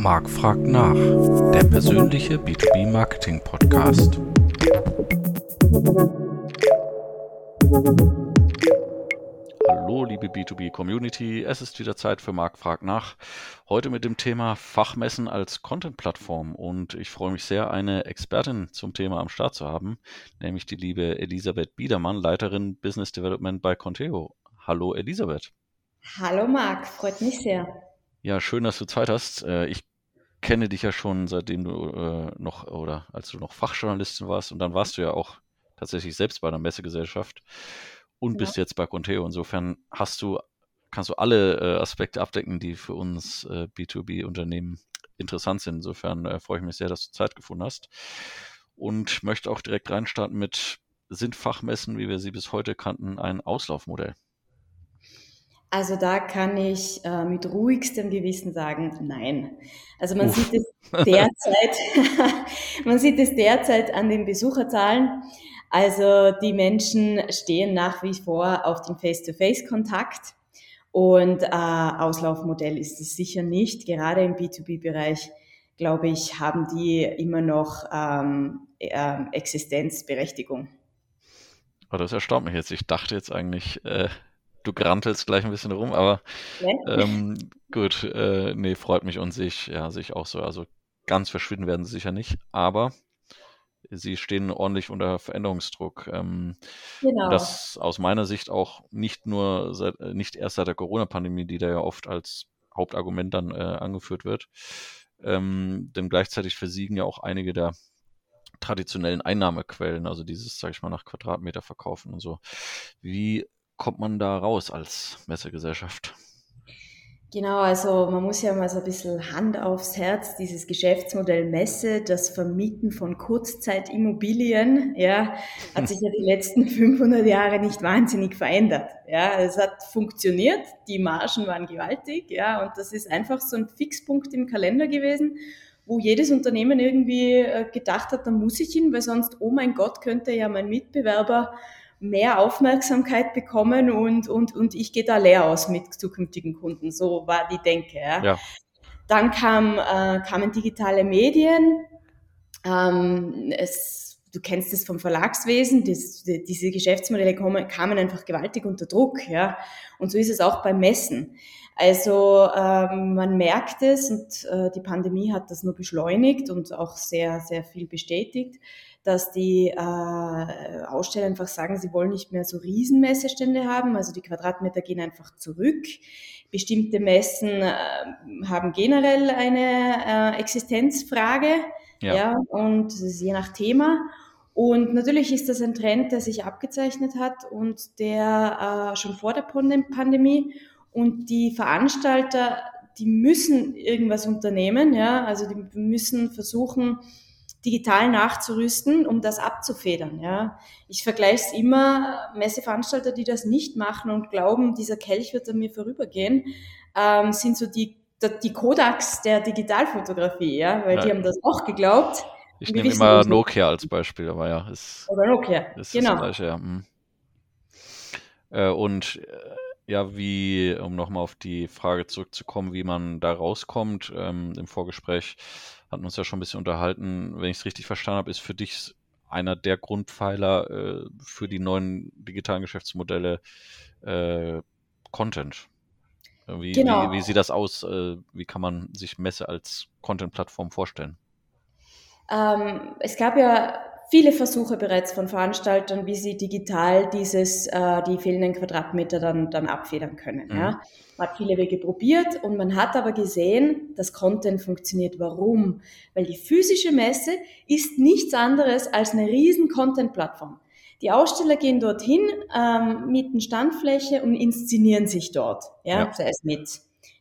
Marc fragt nach, der persönliche B2B Marketing Podcast. Hallo liebe B2B Community, es ist wieder Zeit für Marc fragt nach. Heute mit dem Thema Fachmessen als Content-Plattform und ich freue mich sehr, eine Expertin zum Thema am Start zu haben, nämlich die liebe Elisabeth Biedermann, Leiterin Business Development bei Conteo. Hallo Elisabeth. Hallo Marc, freut mich sehr. Ja, schön, dass du Zeit hast. Äh, ich kenne dich ja schon seitdem du äh, noch oder als du noch Fachjournalistin warst und dann warst du ja auch tatsächlich selbst bei einer Messegesellschaft und ja. bist jetzt bei Conteo. Insofern hast du, kannst du alle äh, Aspekte abdecken, die für uns äh, B2B-Unternehmen interessant sind. Insofern äh, freue ich mich sehr, dass du Zeit gefunden hast und möchte auch direkt reinstarten mit sind Fachmessen, wie wir sie bis heute kannten, ein Auslaufmodell? Also da kann ich äh, mit ruhigstem Gewissen sagen, nein. Also man Uff. sieht es derzeit, man sieht es derzeit an den Besucherzahlen. Also die Menschen stehen nach wie vor auf den Face-to-Face-Kontakt und äh, Auslaufmodell ist es sicher nicht. Gerade im B2B-Bereich, glaube ich, haben die immer noch ähm, äh, Existenzberechtigung. Aber das erstaunt mich jetzt. Ich dachte jetzt eigentlich, äh, du grantelst gleich ein bisschen rum, aber ähm, gut, äh, nee, freut mich und sich, ja, sich auch so. Also ganz verschwinden werden sie sicher nicht, aber sie stehen ordentlich unter Veränderungsdruck. Ähm, genau. Das aus meiner Sicht auch nicht nur seit, äh, nicht erst seit der Corona-Pandemie, die da ja oft als Hauptargument dann äh, angeführt wird. Ähm, denn gleichzeitig versiegen ja auch einige der traditionellen Einnahmequellen, also dieses, sage ich mal, nach Quadratmeter verkaufen und so. Wie kommt man da raus als Messegesellschaft? Genau, also man muss ja mal so ein bisschen Hand aufs Herz, dieses Geschäftsmodell Messe, das Vermieten von Kurzzeitimmobilien, ja, hat sich ja die letzten 500 Jahre nicht wahnsinnig verändert. Ja, es hat funktioniert, die Margen waren gewaltig, ja, und das ist einfach so ein Fixpunkt im Kalender gewesen, wo jedes Unternehmen irgendwie äh, gedacht hat, da muss ich hin, weil sonst, oh mein Gott, könnte ja mein Mitbewerber mehr Aufmerksamkeit bekommen und, und, und ich gehe da leer aus mit zukünftigen Kunden. So war die Denke. Ja. ja. Dann kam, äh, kamen digitale Medien. Ähm, es, du kennst es vom Verlagswesen, das, die, diese Geschäftsmodelle kommen, kamen einfach gewaltig unter Druck. Ja. Und so ist es auch beim Messen. Also ähm, man merkt es und äh, die Pandemie hat das nur beschleunigt und auch sehr, sehr viel bestätigt dass die äh, Aussteller einfach sagen, sie wollen nicht mehr so Riesenmessestände haben, also die Quadratmeter gehen einfach zurück. Bestimmte Messen äh, haben generell eine äh, Existenzfrage, ja. ja, und das ist je nach Thema. Und natürlich ist das ein Trend, der sich abgezeichnet hat und der äh, schon vor der Pandemie und die Veranstalter, die müssen irgendwas unternehmen, ja, also die müssen versuchen, digital nachzurüsten, um das abzufedern. Ja. Ich vergleiche es immer, Messeveranstalter, die das nicht machen und glauben, dieser Kelch wird an mir vorübergehen, ähm, sind so die, die Kodaks der Digitalfotografie, ja, weil ja. die haben das auch geglaubt. Ich nehme immer Nokia als Beispiel, aber ja, ist, Oder Nokia, ist genau. das Gleiche, ja. Hm. Äh, und äh, ja, wie, um nochmal auf die Frage zurückzukommen, wie man da rauskommt, ähm, im Vorgespräch hatten uns ja schon ein bisschen unterhalten. Wenn ich es richtig verstanden habe, ist für dich einer der Grundpfeiler äh, für die neuen digitalen Geschäftsmodelle äh, Content. Wie, genau. wie, wie, sieht das aus? Äh, wie kann man sich Messe als Content-Plattform vorstellen? Ähm, es gab ja viele Versuche bereits von Veranstaltern, wie sie digital dieses, äh, die fehlenden Quadratmeter dann, dann abfedern können. Mhm. Ja. Man hat viele Wege probiert und man hat aber gesehen, dass Content funktioniert. Warum? Weil die physische Messe ist nichts anderes als eine riesen Content-Plattform. Die Aussteller gehen dorthin, ähm, mieten Standfläche und inszenieren sich dort. Ja, ja. sei es mit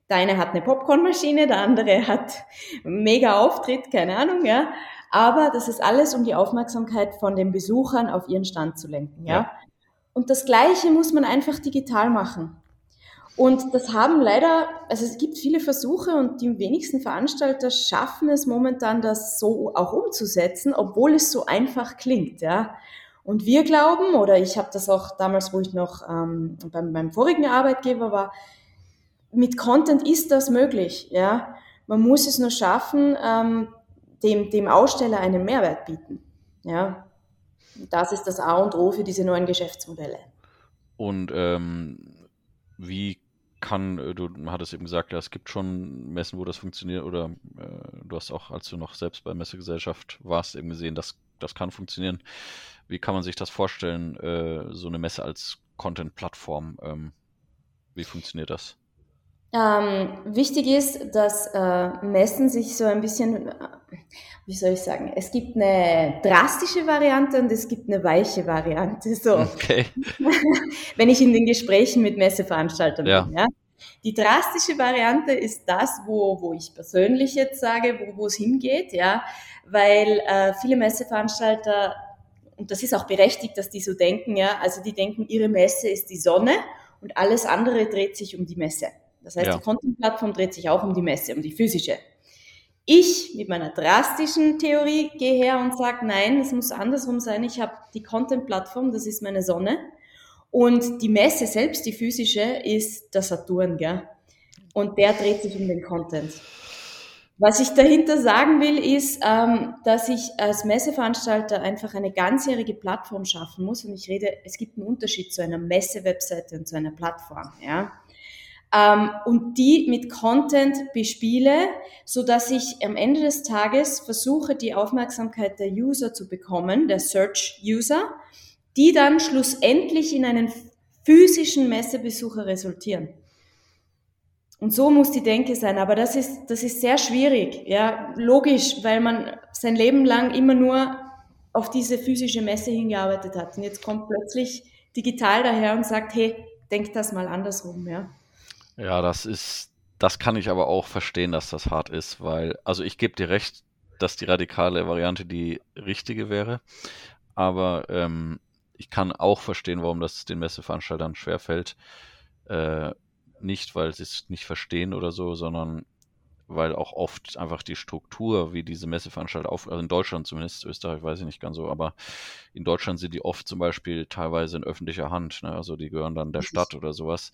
der eine hat eine Popcornmaschine, der andere hat mega Auftritt, keine Ahnung, ja. Aber das ist alles, um die Aufmerksamkeit von den Besuchern auf ihren Stand zu lenken. Ja? ja. Und das Gleiche muss man einfach digital machen. Und das haben leider, also es gibt viele Versuche und die wenigsten Veranstalter schaffen es momentan, das so auch umzusetzen, obwohl es so einfach klingt. Ja? Und wir glauben, oder ich habe das auch damals, wo ich noch ähm, beim, beim vorigen Arbeitgeber war, mit Content ist das möglich. Ja? Man muss es nur schaffen, ähm, dem, dem Aussteller einen Mehrwert bieten. Ja, das ist das A und O für diese neuen Geschäftsmodelle. Und ähm, wie kann, äh, du hattest eben gesagt, ja, es gibt schon Messen, wo das funktioniert, oder äh, du hast auch, als du noch selbst bei Messegesellschaft warst, eben gesehen, dass das kann funktionieren. Wie kann man sich das vorstellen, äh, so eine Messe als Content-Plattform? Ähm, wie funktioniert das? Ähm, wichtig ist, dass äh, Messen sich so ein bisschen, äh, wie soll ich sagen, es gibt eine drastische Variante und es gibt eine weiche Variante. So, okay. wenn ich in den Gesprächen mit Messeveranstaltern ja. bin. Ja? Die drastische Variante ist das, wo, wo ich persönlich jetzt sage, wo, wo es hingeht, ja, weil äh, viele Messeveranstalter und das ist auch berechtigt, dass die so denken, ja, also die denken, ihre Messe ist die Sonne und alles andere dreht sich um die Messe. Das heißt, ja. die Content-Plattform dreht sich auch um die Messe, um die physische. Ich mit meiner drastischen Theorie gehe her und sage, nein, es muss andersrum sein. Ich habe die Content-Plattform, das ist meine Sonne. Und die Messe selbst, die physische, ist der Saturn, gell? Und der dreht sich um den Content. Was ich dahinter sagen will, ist, ähm, dass ich als Messeveranstalter einfach eine ganzjährige Plattform schaffen muss. Und ich rede, es gibt einen Unterschied zu einer Messe-Webseite und zu einer Plattform. Ja? Ähm, und die mit Content bespiele, so dass ich am Ende des Tages versuche, die Aufmerksamkeit der User zu bekommen, der Search-User, die dann schlussendlich in einen physischen Messebesucher resultieren. Und so muss die Denke sein. Aber das ist, das ist sehr schwierig. Ja, logisch, weil man sein Leben lang immer nur auf diese physische Messe hingearbeitet hat. Und jetzt kommt plötzlich digital daher und sagt, hey, denk das mal andersrum, ja. Ja, das ist, das kann ich aber auch verstehen, dass das hart ist, weil, also ich gebe dir recht, dass die radikale Variante die richtige wäre, aber ähm, ich kann auch verstehen, warum das den Messeveranstaltern schwerfällt. Äh, nicht, weil sie es nicht verstehen oder so, sondern weil auch oft einfach die Struktur, wie diese Messeveranstalter auf, also in Deutschland zumindest, Österreich weiß ich nicht ganz so, aber in Deutschland sind die oft zum Beispiel teilweise in öffentlicher Hand, ne? also die gehören dann der Stadt oder sowas.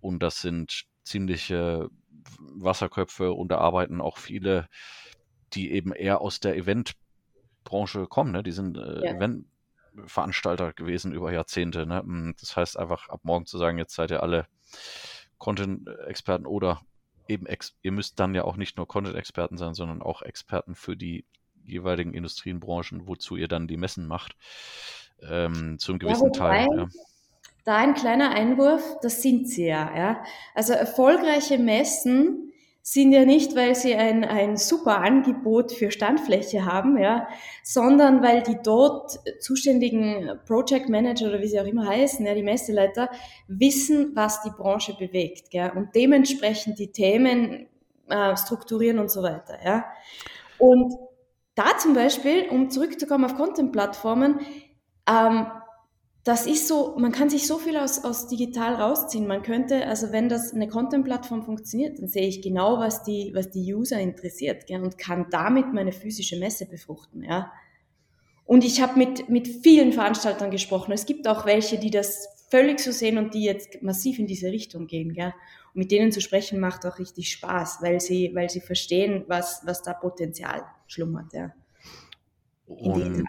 Und das sind ziemliche Wasserköpfe und da arbeiten auch viele, die eben eher aus der Eventbranche kommen. Ne? Die sind äh, ja. Eventveranstalter gewesen über Jahrzehnte. Ne? Hm, das heißt einfach ab morgen zu sagen, jetzt seid ihr alle Content-Experten oder eben, ex ihr müsst dann ja auch nicht nur Content-Experten sein, sondern auch Experten für die jeweiligen Industrienbranchen, wozu ihr dann die Messen macht. Ähm, zu einem gewissen ja, Teil. Ja. Da ein kleiner Einwurf, das sind sie ja. ja. Also erfolgreiche Messen sind ja nicht, weil sie ein, ein super Angebot für Standfläche haben, ja, sondern weil die dort zuständigen Project Manager oder wie sie auch immer heißen, ja, die Messeleiter, wissen, was die Branche bewegt ja, und dementsprechend die Themen äh, strukturieren und so weiter. Ja. Und da zum Beispiel, um zurückzukommen auf Content-Plattformen, ähm, das ist so, man kann sich so viel aus, aus digital rausziehen. Man könnte, also wenn das eine Content-Plattform funktioniert, dann sehe ich genau, was die, was die User interessiert gell, und kann damit meine physische Messe befruchten. Ja. Und ich habe mit, mit vielen Veranstaltern gesprochen. Es gibt auch welche, die das völlig so sehen und die jetzt massiv in diese Richtung gehen. Gell. Und mit denen zu sprechen macht auch richtig Spaß, weil sie, weil sie verstehen, was, was da Potenzial schlummert. Ja. Und,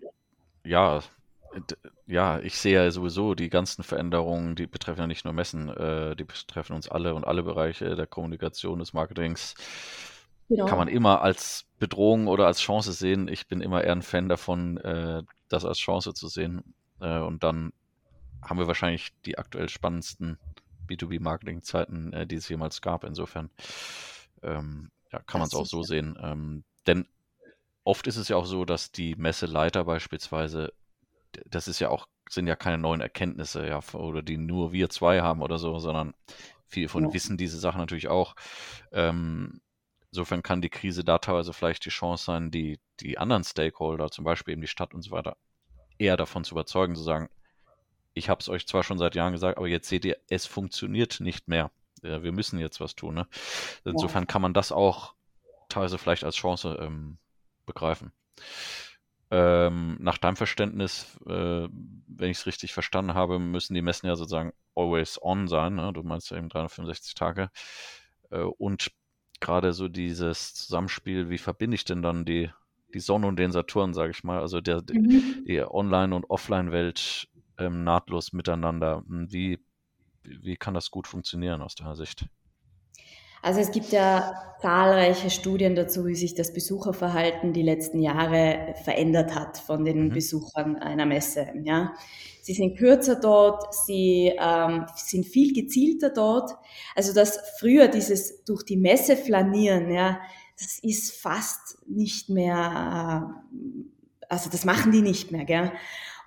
ja, ja, ich sehe ja sowieso die ganzen Veränderungen, die betreffen ja nicht nur Messen, äh, die betreffen uns alle und alle Bereiche der Kommunikation, des Marketings. Genau. Kann man immer als Bedrohung oder als Chance sehen. Ich bin immer eher ein Fan davon, äh, das als Chance zu sehen. Äh, und dann haben wir wahrscheinlich die aktuell spannendsten B2B-Marketing-Zeiten, äh, die es jemals gab. Insofern ähm, ja, kann man es auch so sehen. Ähm, denn oft ist es ja auch so, dass die Messeleiter beispielsweise das ist ja auch, sind ja keine neuen Erkenntnisse, ja, oder die nur wir zwei haben oder so, sondern viele von ja. wissen diese Sachen natürlich auch. Ähm, insofern kann die Krise da teilweise vielleicht die Chance sein, die, die anderen Stakeholder, zum Beispiel eben die Stadt und so weiter, eher davon zu überzeugen, zu sagen, ich habe es euch zwar schon seit Jahren gesagt, aber jetzt seht ihr, es funktioniert nicht mehr. Ja, wir müssen jetzt was tun. Ne? Insofern ja. kann man das auch teilweise vielleicht als Chance ähm, begreifen. Ähm, nach deinem Verständnis, äh, wenn ich es richtig verstanden habe, müssen die Messen ja sozusagen always on sein. Ne? Du meinst ja eben 365 Tage. Äh, und gerade so dieses Zusammenspiel, wie verbinde ich denn dann die, die Sonne und den Saturn, sage ich mal, also der, mhm. die Online- und Offline-Welt ähm, nahtlos miteinander. Wie, wie kann das gut funktionieren aus deiner Sicht? Also es gibt ja zahlreiche Studien dazu, wie sich das Besucherverhalten die letzten Jahre verändert hat von den mhm. Besuchern einer Messe. Ja. Sie sind kürzer dort, sie ähm, sind viel gezielter dort. Also das früher dieses durch die Messe flanieren, ja, das ist fast nicht mehr, äh, also das machen die nicht mehr. Gell?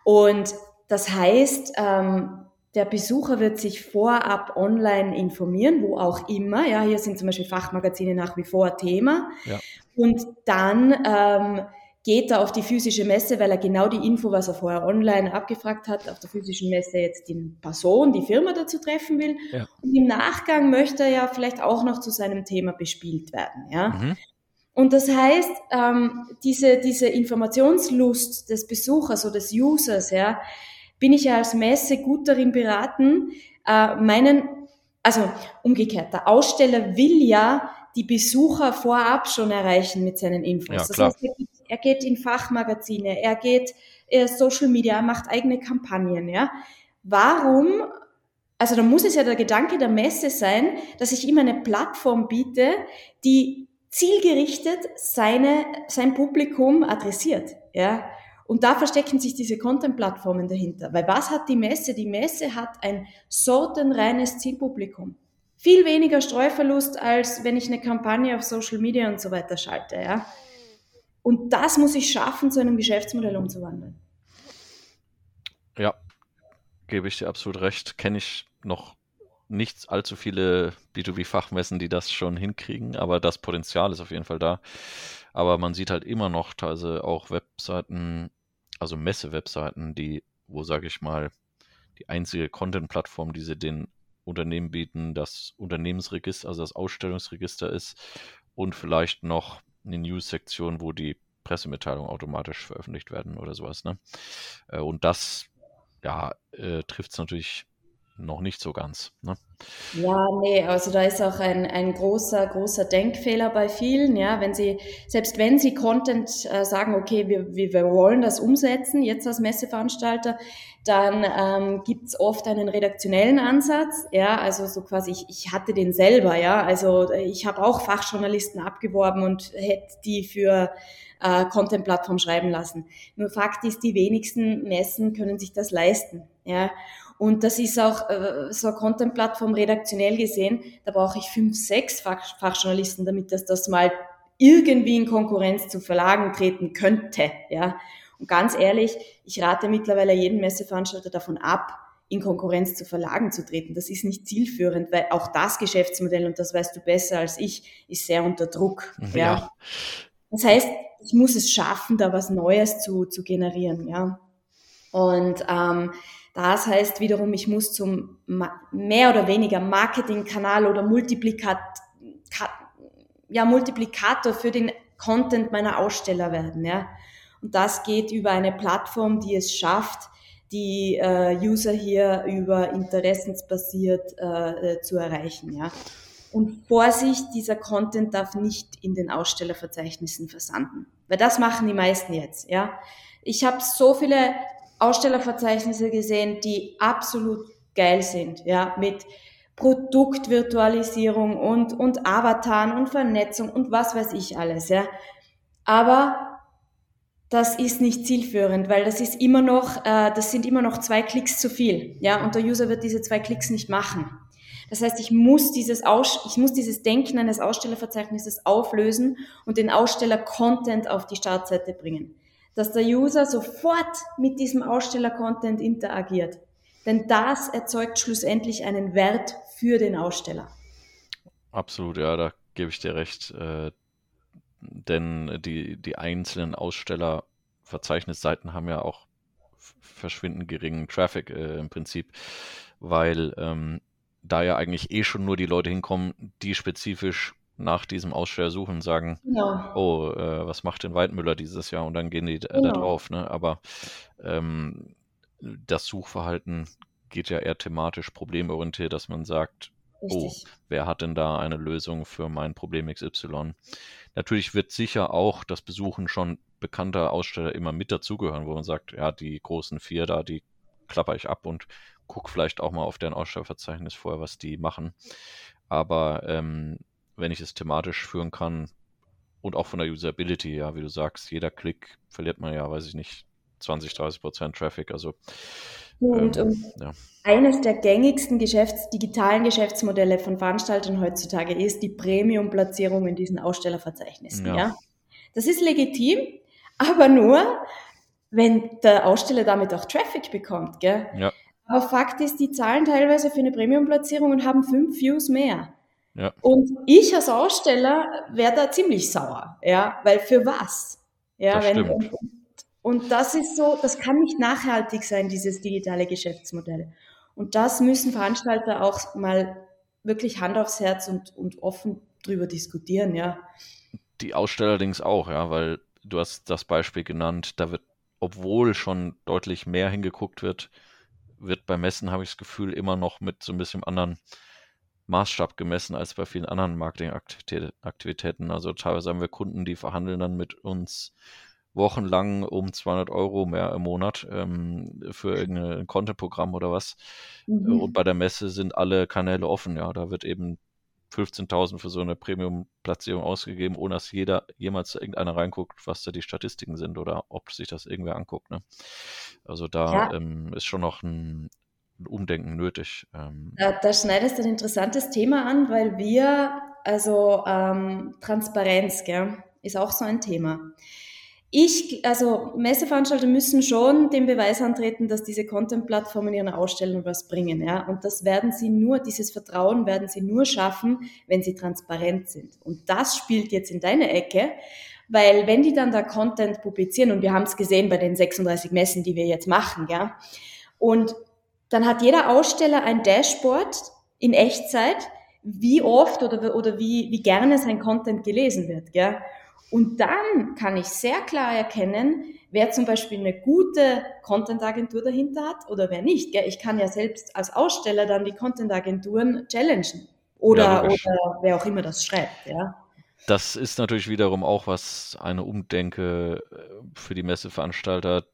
Und das heißt, ähm, der Besucher wird sich vorab online informieren, wo auch immer. Ja, hier sind zum Beispiel Fachmagazine nach wie vor Thema. Ja. Und dann ähm, geht er auf die physische Messe, weil er genau die Info, was er vorher online abgefragt hat, auf der physischen Messe jetzt die Person, die Firma dazu treffen will. Ja. Und im Nachgang möchte er ja vielleicht auch noch zu seinem Thema bespielt werden. Ja. Mhm. Und das heißt, ähm, diese, diese Informationslust des Besuchers oder des Users, ja, bin ich ja als Messe gut darin beraten, äh, meinen, also umgekehrt, der Aussteller will ja die Besucher vorab schon erreichen mit seinen Infos. Ja, das heißt, er geht, er geht, in Fachmagazine, er geht äh, Social Media, er macht eigene Kampagnen, ja. Warum also da muss es ja der Gedanke der Messe sein, dass ich ihm eine Plattform biete, die zielgerichtet seine, sein Publikum adressiert. Ja? Und da verstecken sich diese Content-Plattformen dahinter. Weil was hat die Messe? Die Messe hat ein sortenreines Zielpublikum. Viel weniger Streuverlust, als wenn ich eine Kampagne auf Social Media und so weiter schalte. Ja? Und das muss ich schaffen, zu einem Geschäftsmodell umzuwandeln. Ja, gebe ich dir absolut recht. Kenne ich noch nicht allzu viele B2B-Fachmessen, die das schon hinkriegen, aber das Potenzial ist auf jeden Fall da. Aber man sieht halt immer noch teilweise auch Webseiten, also Messe-Webseiten, die, wo sage ich mal, die einzige Content-Plattform, die sie den Unternehmen bieten, das Unternehmensregister, also das Ausstellungsregister ist und vielleicht noch eine News-Sektion, wo die Pressemitteilungen automatisch veröffentlicht werden oder sowas. Ne? Äh, und das ja, äh, trifft es natürlich noch nicht so ganz. Ne? Ja, nee, also da ist auch ein, ein großer, großer Denkfehler bei vielen, ja, wenn sie, selbst wenn sie Content äh, sagen, okay, wir, wir, wir wollen das umsetzen, jetzt als Messeveranstalter, dann ähm, gibt oft einen redaktionellen Ansatz, ja, also so quasi, ich, ich hatte den selber, ja, also ich habe auch Fachjournalisten abgeworben und hätte die für äh, Content-Plattform schreiben lassen. Nur Fakt ist, die wenigsten Messen können sich das leisten, ja, und das ist auch äh, so eine Content-Plattform redaktionell gesehen. Da brauche ich fünf, sechs Fach Fachjournalisten, damit das das mal irgendwie in Konkurrenz zu Verlagen treten könnte. Ja. Und ganz ehrlich, ich rate mittlerweile jeden Messeveranstalter davon ab, in Konkurrenz zu Verlagen zu treten. Das ist nicht zielführend, weil auch das Geschäftsmodell, und das weißt du besser als ich, ist sehr unter Druck. Ja. ja. Das heißt, ich muss es schaffen, da was Neues zu, zu generieren. Ja. Und ähm, das heißt wiederum, ich muss zum mehr oder weniger Marketingkanal oder Multiplikat, ja, Multiplikator für den Content meiner Aussteller werden. Ja. Und das geht über eine Plattform, die es schafft, die äh, User hier über interessensbasiert äh, äh, zu erreichen. Ja. Und Vorsicht, dieser Content darf nicht in den Ausstellerverzeichnissen versanden, weil das machen die meisten jetzt. Ja. Ich habe so viele Ausstellerverzeichnisse gesehen, die absolut geil sind, ja, mit Produktvirtualisierung und, und Avataren und Vernetzung und was weiß ich alles, ja. Aber das ist nicht zielführend, weil das ist immer noch, äh, das sind immer noch zwei Klicks zu viel, ja, und der User wird diese zwei Klicks nicht machen. Das heißt, ich muss dieses Aus, ich muss dieses Denken eines Ausstellerverzeichnisses auflösen und den Aussteller Content auf die Startseite bringen dass der User sofort mit diesem Aussteller-Content interagiert. Denn das erzeugt schlussendlich einen Wert für den Aussteller. Absolut, ja, da gebe ich dir recht. Äh, denn die, die einzelnen Ausstellerverzeichnisseiten haben ja auch verschwindend geringen Traffic äh, im Prinzip, weil ähm, da ja eigentlich eh schon nur die Leute hinkommen, die spezifisch nach diesem Aussteller suchen und sagen, genau. oh, äh, was macht denn Weidmüller dieses Jahr? Und dann gehen die genau. da drauf. Ne? Aber ähm, das Suchverhalten geht ja eher thematisch problemorientiert, dass man sagt, oh, wer hat denn da eine Lösung für mein Problem XY? Natürlich wird sicher auch das Besuchen schon bekannter Aussteller immer mit dazugehören, wo man sagt, ja, die großen vier da, die klapper ich ab und gucke vielleicht auch mal auf deren Ausstellerverzeichnis vorher, was die machen. Aber ähm, wenn ich es thematisch führen kann und auch von der Usability, ja, wie du sagst, jeder Klick verliert man ja, weiß ich nicht, 20, 30 Prozent Traffic. Also und, ähm, und ja. eines der gängigsten Geschäfts-, digitalen Geschäftsmodelle von Veranstaltern heutzutage ist die Premium-Platzierung in diesen Ausstellerverzeichnissen. Ja. ja. Das ist legitim, aber nur, wenn der Aussteller damit auch Traffic bekommt. Gell? Ja. Aber Fakt ist, die zahlen teilweise für eine Premium-Platzierung und haben fünf Views mehr. Ja. Und ich als Aussteller wäre da ziemlich sauer, ja, weil für was? Ja, das wenn, stimmt. Und das ist so, das kann nicht nachhaltig sein, dieses digitale Geschäftsmodell. Und das müssen Veranstalter auch mal wirklich Hand aufs Herz und, und offen drüber diskutieren, ja. Die Aussteller allerdings auch, ja, weil du hast das Beispiel genannt, da wird, obwohl schon deutlich mehr hingeguckt wird, wird bei Messen, habe ich das Gefühl, immer noch mit so ein bisschen anderen Maßstab gemessen als bei vielen anderen Marketingaktivitäten. Also teilweise haben wir Kunden, die verhandeln dann mit uns wochenlang um 200 Euro mehr im Monat ähm, für irgendein Content-Programm oder was. Mhm. Und bei der Messe sind alle Kanäle offen. Ja, da wird eben 15.000 für so eine Premium-Platzierung ausgegeben, ohne dass jeder jemals irgendeiner reinguckt, was da die Statistiken sind oder ob sich das irgendwer anguckt. Ne? Also da ja. ähm, ist schon noch ein, ein Umdenken nötig. Ähm. Da, da schneidest du ein interessantes Thema an, weil wir, also ähm, Transparenz, gell, ist auch so ein Thema. Ich, also Messeveranstalter müssen schon den Beweis antreten, dass diese Content-Plattformen ihren Ausstellungen was bringen, ja. Und das werden sie nur, dieses Vertrauen werden sie nur schaffen, wenn sie transparent sind. Und das spielt jetzt in deine Ecke, weil wenn die dann da Content publizieren, und wir haben es gesehen bei den 36 Messen, die wir jetzt machen, ja, und dann hat jeder Aussteller ein Dashboard in Echtzeit, wie oft oder, oder wie, wie gerne sein Content gelesen wird, ja. Und dann kann ich sehr klar erkennen, wer zum Beispiel eine gute Content-Agentur dahinter hat oder wer nicht. Ich kann ja selbst als Aussteller dann die Content-Agenturen challengen oder, ja, oder wer auch immer das schreibt. Ja. Das ist natürlich wiederum auch was eine Umdenke äh, für die Messeveranstalter,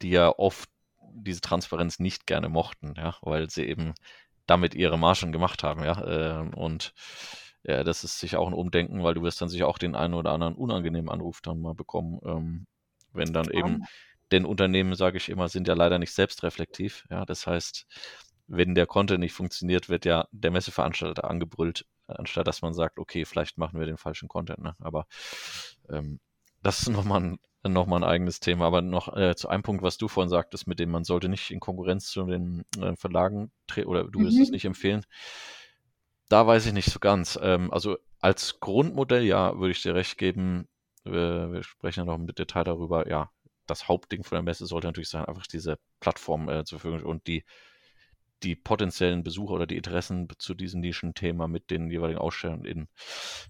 die ja oft diese Transparenz nicht gerne mochten, ja, weil sie eben damit ihre Margen gemacht haben, ja. Ähm, und ja, das ist sicher auch ein Umdenken, weil du wirst dann sicher auch den einen oder anderen unangenehmen Anruf dann mal bekommen, ähm, wenn dann eben, denn Unternehmen, sage ich immer, sind ja leider nicht selbstreflektiv. Ja, das heißt, wenn der Content nicht funktioniert, wird ja der Messeveranstalter angebrüllt, anstatt dass man sagt, okay, vielleicht machen wir den falschen Content. Ne? Aber ähm, das ist nochmal ein, noch mal ein eigenes Thema. Aber noch äh, zu einem Punkt, was du vorhin sagtest, mit dem man sollte nicht in Konkurrenz zu den äh, Verlagen treten, oder du würdest mhm. es nicht empfehlen. Da weiß ich nicht so ganz. Ähm, also als Grundmodell, ja, würde ich dir recht geben. Wir, wir sprechen ja noch mit Detail darüber. Ja, das Hauptding von der Messe sollte natürlich sein, einfach diese Plattform äh, zur Verfügung und die, die potenziellen Besucher oder die Interessen zu diesem Nischenthema mit den jeweiligen Ausstellern in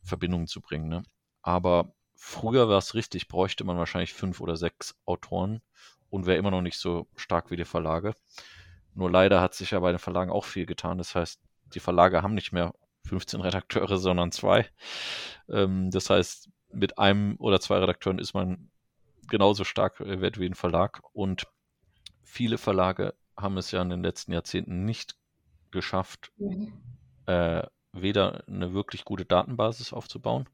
Verbindung zu bringen. Ne? Aber früher war es richtig, bräuchte man wahrscheinlich fünf oder sechs Autoren und wäre immer noch nicht so stark wie die Verlage. Nur leider hat sich ja bei den Verlagen auch viel getan. Das heißt, die Verlage haben nicht mehr 15 Redakteure, sondern zwei. Ähm, das heißt, mit einem oder zwei Redakteuren ist man genauso stark wert wie ein Verlag. Und viele Verlage haben es ja in den letzten Jahrzehnten nicht geschafft, mhm. äh, weder eine wirklich gute Datenbasis aufzubauen,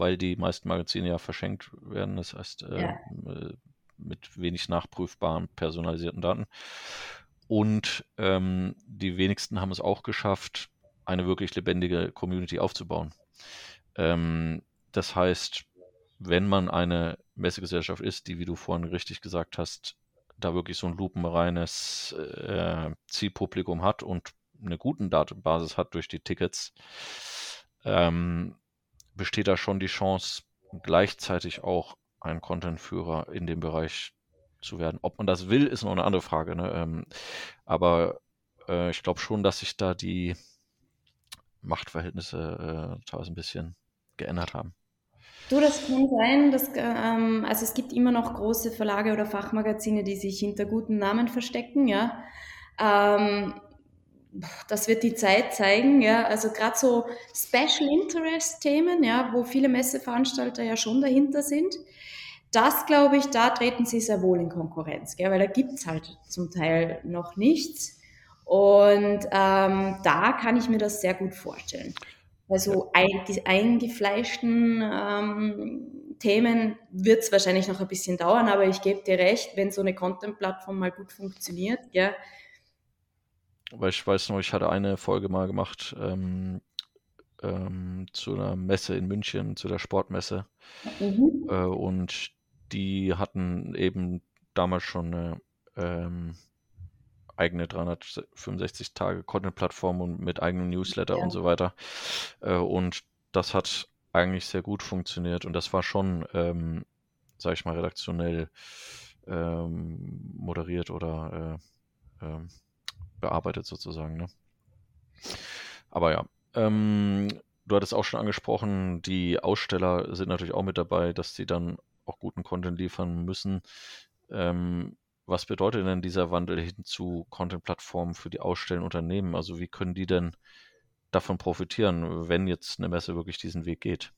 weil die meisten Magazine ja verschenkt werden, das heißt äh, ja. Äh, mit wenig nachprüfbaren personalisierten Daten. Und ähm, die wenigsten haben es auch geschafft, eine wirklich lebendige Community aufzubauen. Ähm, das heißt, wenn man eine Messegesellschaft ist, die, wie du vorhin richtig gesagt hast, da wirklich so ein lupenreines äh, Zielpublikum hat und eine gute Datenbasis hat durch die Tickets, ähm, besteht da schon die Chance, gleichzeitig auch ein Contentführer in dem Bereich zu werden. Ob man das will, ist noch eine andere Frage. Ne? Ähm, aber äh, ich glaube schon, dass sich da die Machtverhältnisse äh, teilweise ein bisschen geändert haben. Du, das kann sein, dass, ähm, also es gibt immer noch große Verlage oder Fachmagazine, die sich hinter guten Namen verstecken, ja. Ähm, das wird die Zeit zeigen, ja. Also gerade so Special Interest Themen, ja, wo viele Messeveranstalter ja schon dahinter sind. Das glaube ich, da treten sie sehr wohl in Konkurrenz, gell, weil da gibt's halt zum Teil noch nichts. Und ähm, da kann ich mir das sehr gut vorstellen. Also ein, die eingefleischten ähm, Themen wird es wahrscheinlich noch ein bisschen dauern, aber ich gebe dir recht, wenn so eine Content-Plattform mal gut funktioniert, ja, weil ich weiß noch, ich hatte eine Folge mal gemacht ähm, ähm, zu einer Messe in München, zu der Sportmesse. Mhm. Äh, und die hatten eben damals schon eine ähm, eigene 365 Tage Content-Plattform und mit eigenem Newsletter ja. und so weiter. Äh, und das hat eigentlich sehr gut funktioniert und das war schon, ähm, sag ich mal, redaktionell ähm, moderiert oder äh, ähm, bearbeitet sozusagen. Ne? Aber ja, ähm, du hattest auch schon angesprochen, die Aussteller sind natürlich auch mit dabei, dass sie dann auch guten Content liefern müssen. Ähm, was bedeutet denn dieser Wandel hin zu Content-Plattformen für die ausstellenden Unternehmen? Also wie können die denn davon profitieren, wenn jetzt eine Messe wirklich diesen Weg geht?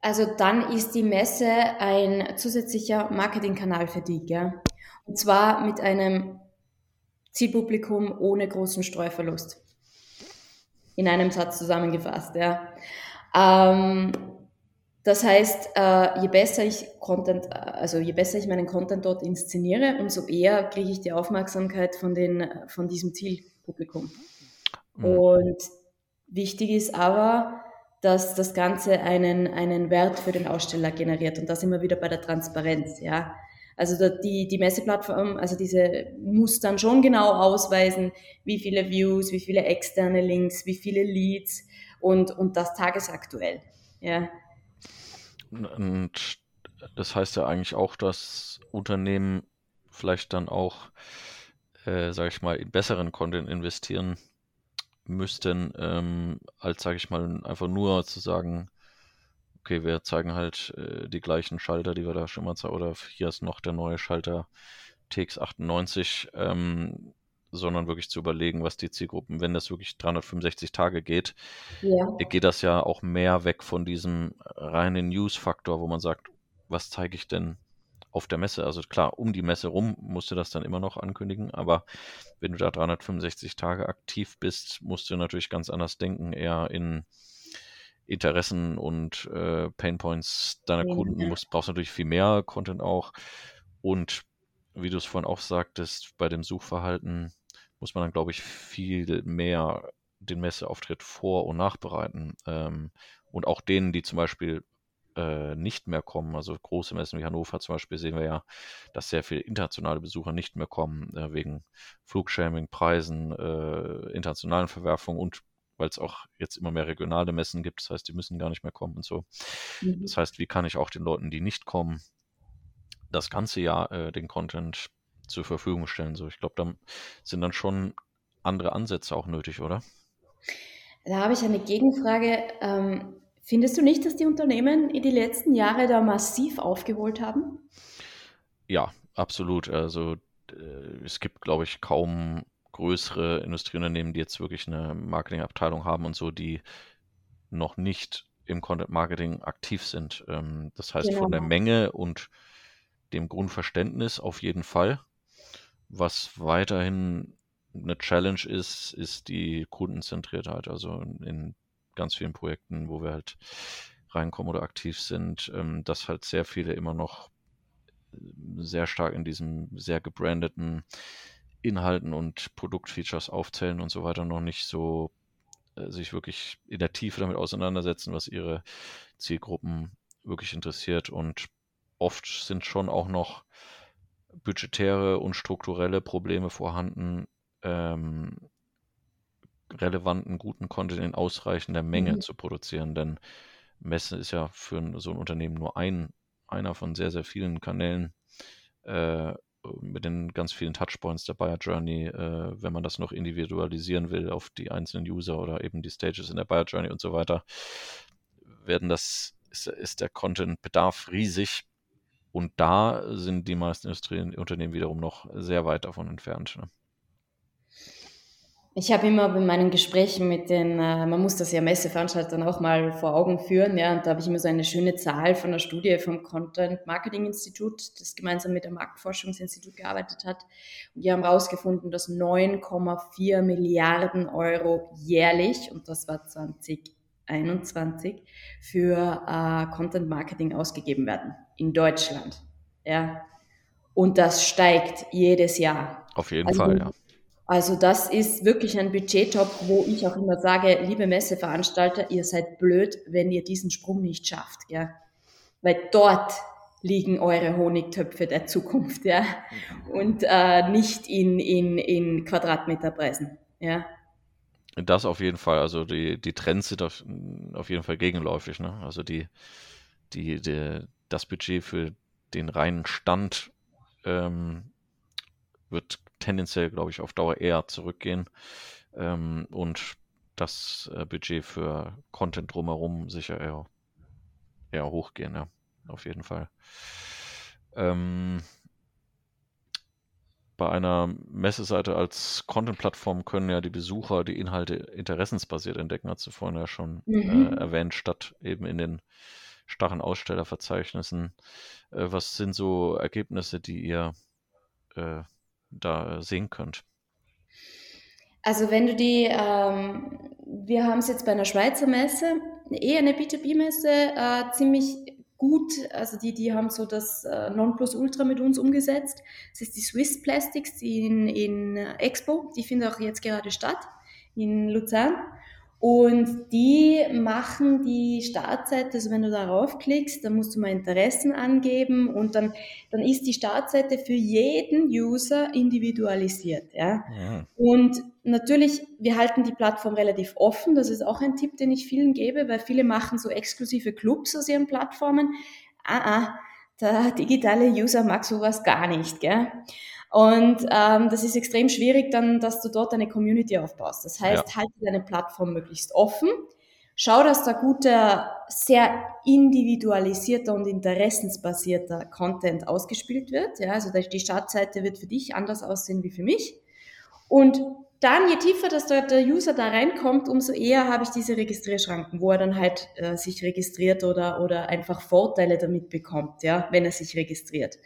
Also dann ist die Messe ein zusätzlicher Marketingkanal für die, gell? Und zwar mit einem Zielpublikum ohne großen Streuverlust. In einem Satz zusammengefasst, ja. Ähm, das heißt, äh, je besser ich Content, also je besser ich meinen Content dort inszeniere, umso eher kriege ich die Aufmerksamkeit von, den, von diesem Zielpublikum. Mhm. Und wichtig ist aber, dass das Ganze einen, einen Wert für den Aussteller generiert. Und da sind wir wieder bei der Transparenz, ja. Also die, die Messeplattform, also diese muss dann schon genau ausweisen, wie viele Views, wie viele externe Links, wie viele Leads und, und das tagesaktuell. Ja. Und das heißt ja eigentlich auch, dass Unternehmen vielleicht dann auch, äh, sage ich mal, in besseren Content investieren müssten, ähm, als, sage ich mal, einfach nur zu sagen, okay, wir zeigen halt äh, die gleichen Schalter, die wir da schon mal zeigen, oder hier ist noch der neue Schalter TX98, ähm, sondern wirklich zu überlegen, was die Zielgruppen, wenn das wirklich 365 Tage geht, ja. geht das ja auch mehr weg von diesem reinen News-Faktor, wo man sagt, was zeige ich denn auf der Messe? Also klar, um die Messe rum musst du das dann immer noch ankündigen, aber wenn du da 365 Tage aktiv bist, musst du natürlich ganz anders denken, eher in Interessen und äh, Painpoints deiner ja. Kunden musst, brauchst natürlich viel mehr Content auch. Und wie du es vorhin auch sagtest, bei dem Suchverhalten muss man dann, glaube ich, viel mehr den Messeauftritt vor- und nachbereiten. Ähm, und auch denen, die zum Beispiel äh, nicht mehr kommen, also große Messen wie Hannover zum Beispiel, sehen wir ja, dass sehr viele internationale Besucher nicht mehr kommen, äh, wegen Flugshaming, Preisen, äh, internationalen Verwerfungen und weil es auch jetzt immer mehr regionale Messen gibt. Das heißt, die müssen gar nicht mehr kommen und so. Mhm. Das heißt, wie kann ich auch den Leuten, die nicht kommen, das ganze Jahr äh, den Content zur Verfügung stellen? So, ich glaube, da sind dann schon andere Ansätze auch nötig, oder? Da habe ich eine Gegenfrage. Ähm, findest du nicht, dass die Unternehmen in die letzten Jahre da massiv aufgeholt haben? Ja, absolut. Also äh, es gibt, glaube ich, kaum größere Industrieunternehmen, die jetzt wirklich eine Marketingabteilung haben und so, die noch nicht im Content Marketing aktiv sind. Ähm, das heißt, genau. von der genau. Menge und dem Grundverständnis auf jeden Fall. Was weiterhin eine Challenge ist, ist die Kundenzentriertheit. Also in ganz vielen Projekten, wo wir halt reinkommen oder aktiv sind, ähm, dass halt sehr viele immer noch sehr stark in diesem sehr gebrandeten Inhalten und Produktfeatures aufzählen und so weiter noch nicht so äh, sich wirklich in der Tiefe damit auseinandersetzen, was ihre Zielgruppen wirklich interessiert. Und oft sind schon auch noch budgetäre und strukturelle Probleme vorhanden, ähm, relevanten, guten Content in ausreichender Menge mhm. zu produzieren. Denn Messe ist ja für so ein Unternehmen nur ein, einer von sehr, sehr vielen Kanälen, äh, mit den ganz vielen Touchpoints der Buyer Journey, äh, wenn man das noch individualisieren will auf die einzelnen User oder eben die Stages in der Buyer Journey und so weiter, werden das, ist, ist der Content-Bedarf riesig. Und da sind die meisten Industrieunternehmen wiederum noch sehr weit davon entfernt. Ne? Ich habe immer bei meinen Gesprächen mit den, äh, man muss das ja Messeveranstaltern auch mal vor Augen führen, ja, und da habe ich immer so eine schöne Zahl von einer Studie vom Content Marketing Institut, das gemeinsam mit dem Marktforschungsinstitut gearbeitet hat. Und die haben herausgefunden, dass 9,4 Milliarden Euro jährlich, und das war 2021, für äh, Content Marketing ausgegeben werden in Deutschland. Ja. Und das steigt jedes Jahr. Auf jeden also, Fall, ja. Also das ist wirklich ein Budgettop, wo ich auch immer sage, liebe Messeveranstalter, ihr seid blöd, wenn ihr diesen Sprung nicht schafft, ja. Weil dort liegen eure Honigtöpfe der Zukunft, ja. Und äh, nicht in, in, in Quadratmeterpreisen, ja. Das auf jeden Fall. Also die, die Trends sind auf, auf jeden Fall gegenläufig. Ne? Also die, die, die, das Budget für den reinen Stand ähm, wird tendenziell, glaube ich, auf Dauer eher zurückgehen ähm, und das äh, Budget für Content drumherum sicher eher, eher hochgehen, ja, auf jeden Fall. Ähm, bei einer Messeseite als Content-Plattform können ja die Besucher die Inhalte interessensbasiert entdecken, hat du vorhin ja schon äh, mhm. äh, erwähnt, statt eben in den starren Ausstellerverzeichnissen. Äh, was sind so Ergebnisse, die ihr äh, da sehen könnt? Also wenn du die, ähm, wir haben es jetzt bei einer Schweizer Messe, eher eine B2B-Messe, äh, ziemlich gut, also die, die haben so das äh, Nonplusultra mit uns umgesetzt. Das ist die Swiss Plastics in, in Expo, die findet auch jetzt gerade statt in Luzern. Und die machen die Startseite, also wenn du darauf klickst, dann musst du mal Interessen angeben und dann, dann ist die Startseite für jeden User individualisiert. Ja? ja. Und natürlich, wir halten die Plattform relativ offen. Das ist auch ein Tipp, den ich vielen gebe, weil viele machen so exklusive Clubs aus ihren Plattformen. Ah, ah, der digitale User mag sowas gar nicht. Gell? Und ähm, das ist extrem schwierig dann, dass du dort eine Community aufbaust. Das heißt, ja. halte deine Plattform möglichst offen. Schau, dass da guter, sehr individualisierter und interessensbasierter Content ausgespielt wird. Ja, also die Startseite wird für dich anders aussehen wie für mich. Und dann, je tiefer dass der, der User da reinkommt, umso eher habe ich diese Registrierschranken, wo er dann halt äh, sich registriert oder, oder einfach Vorteile damit bekommt, ja, wenn er sich registriert.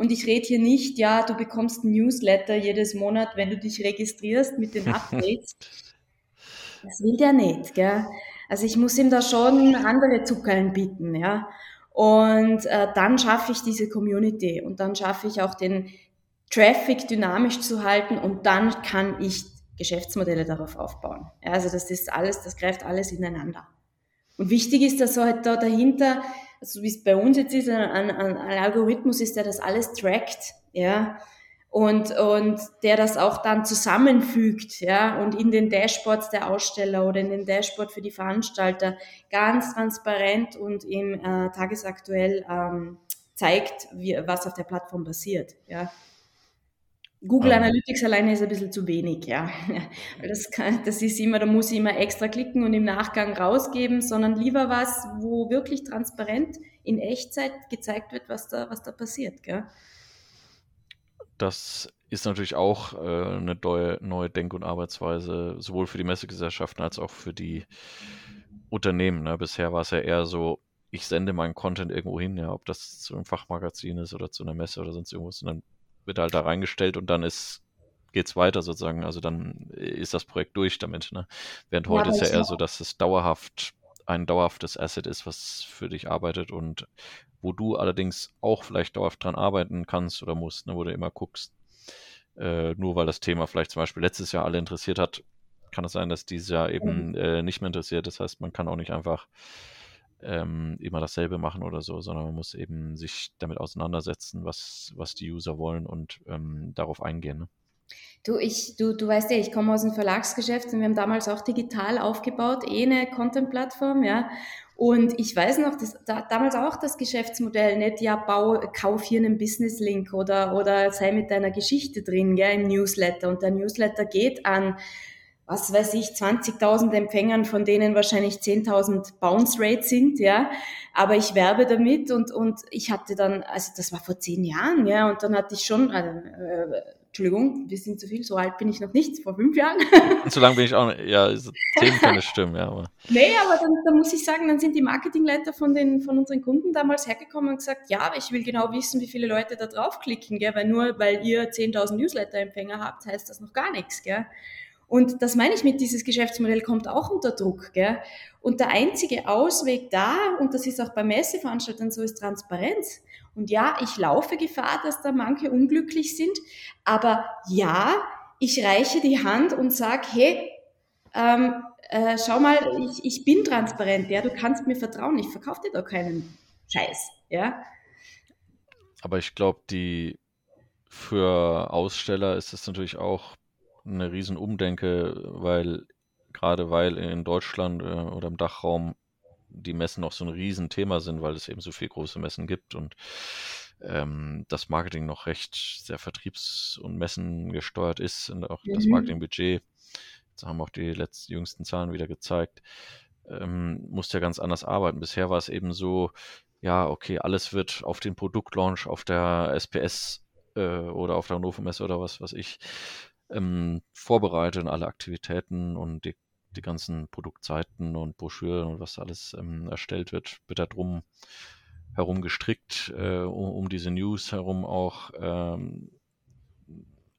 Und ich rede hier nicht, ja, du bekommst ein Newsletter jedes Monat, wenn du dich registrierst mit den Updates. das will der nicht, gell? Also ich muss ihm da schon andere Zuckerl bieten, ja. Und äh, dann schaffe ich diese Community und dann schaffe ich auch den Traffic dynamisch zu halten und dann kann ich Geschäftsmodelle darauf aufbauen. Ja, also das ist alles, das greift alles ineinander. Und wichtig ist, dass halt da dahinter so wie es bei uns jetzt ist, ein, ein, ein Algorithmus ist, der das alles trackt, ja, und, und der das auch dann zusammenfügt, ja, und in den Dashboards der Aussteller oder in den Dashboard für die Veranstalter ganz transparent und im äh, tagesaktuell ähm, zeigt, wie, was auf der Plattform passiert, ja. Google Analytics alleine ist ein bisschen zu wenig, ja. Das, kann, das ist immer, da muss ich immer extra klicken und im Nachgang rausgeben, sondern lieber was, wo wirklich transparent in Echtzeit gezeigt wird, was da, was da passiert, gell? Das ist natürlich auch äh, eine neue, neue Denk- und Arbeitsweise, sowohl für die Messegesellschaften als auch für die Unternehmen. Ne? Bisher war es ja eher so, ich sende meinen Content irgendwo hin, ja, ob das zu einem Fachmagazin ist oder zu einer Messe oder sonst irgendwas, und dann wird halt da reingestellt und dann ist geht's weiter sozusagen. Also dann ist das Projekt durch damit. Ne? Während ja, heute ist ja eher so, dass es dauerhaft ein dauerhaftes Asset ist, was für dich arbeitet und wo du allerdings auch vielleicht dauerhaft dran arbeiten kannst oder musst, ne, wo du immer guckst. Äh, nur weil das Thema vielleicht zum Beispiel letztes Jahr alle interessiert hat, kann es sein, dass dieses Jahr eben äh, nicht mehr interessiert. Das heißt, man kann auch nicht einfach ähm, immer dasselbe machen oder so, sondern man muss eben sich damit auseinandersetzen, was, was die User wollen und ähm, darauf eingehen. Ne? Du, ich, du, du weißt ja, ich komme aus dem Verlagsgeschäft und wir haben damals auch digital aufgebaut, eh eine Content-Plattform, ja. Und ich weiß noch, dass da, damals auch das Geschäftsmodell nicht, ja, bau, kauf hier einen Business-Link oder, oder sei mit deiner Geschichte drin, ja, im Newsletter. Und der Newsletter geht an was weiß ich, 20.000 Empfängern, von denen wahrscheinlich 10.000 Bounce Rate sind, ja. Aber ich werbe damit und, und ich hatte dann, also das war vor zehn Jahren, ja, und dann hatte ich schon, also, äh, Entschuldigung, wir sind zu viel, so alt bin ich noch nicht, vor fünf Jahren. Und so lange bin ich auch nicht, ja, Themen können stimmen, ja. Aber. Nee, aber dann, dann, muss ich sagen, dann sind die Marketingleiter von, den, von unseren Kunden damals hergekommen und gesagt, ja, ich will genau wissen, wie viele Leute da draufklicken, gell, weil nur weil ihr 10.000 Newsletter-Empfänger habt, heißt das noch gar nichts, gell. Und das meine ich mit, dieses Geschäftsmodell kommt auch unter Druck. Gell? Und der einzige Ausweg da, und das ist auch bei Messeveranstaltern so, ist Transparenz. Und ja, ich laufe Gefahr, dass da manche unglücklich sind, aber ja, ich reiche die Hand und sage, hey, ähm, äh, schau mal, ich, ich bin transparent, ja, du kannst mir vertrauen, ich verkaufe dir da keinen Scheiß, ja. Aber ich glaube, die für Aussteller ist es natürlich auch eine riesen Umdenke, weil gerade weil in Deutschland äh, oder im Dachraum die Messen noch so ein Riesenthema sind, weil es eben so viele große Messen gibt und ähm, das Marketing noch recht sehr vertriebs- und Messen gesteuert ist und auch mhm. das Marketingbudget, das haben auch die letzten jüngsten Zahlen wieder gezeigt, ähm, musste ja ganz anders arbeiten. Bisher war es eben so, ja, okay, alles wird auf den Produktlaunch auf der SPS äh, oder auf der Hannover Messe oder was was ich ähm, vorbereitet, alle Aktivitäten und die, die ganzen Produktseiten und Broschüren und was alles ähm, erstellt wird, wird da drum herum gestrickt, äh, um, um, diese News herum auch. Ähm,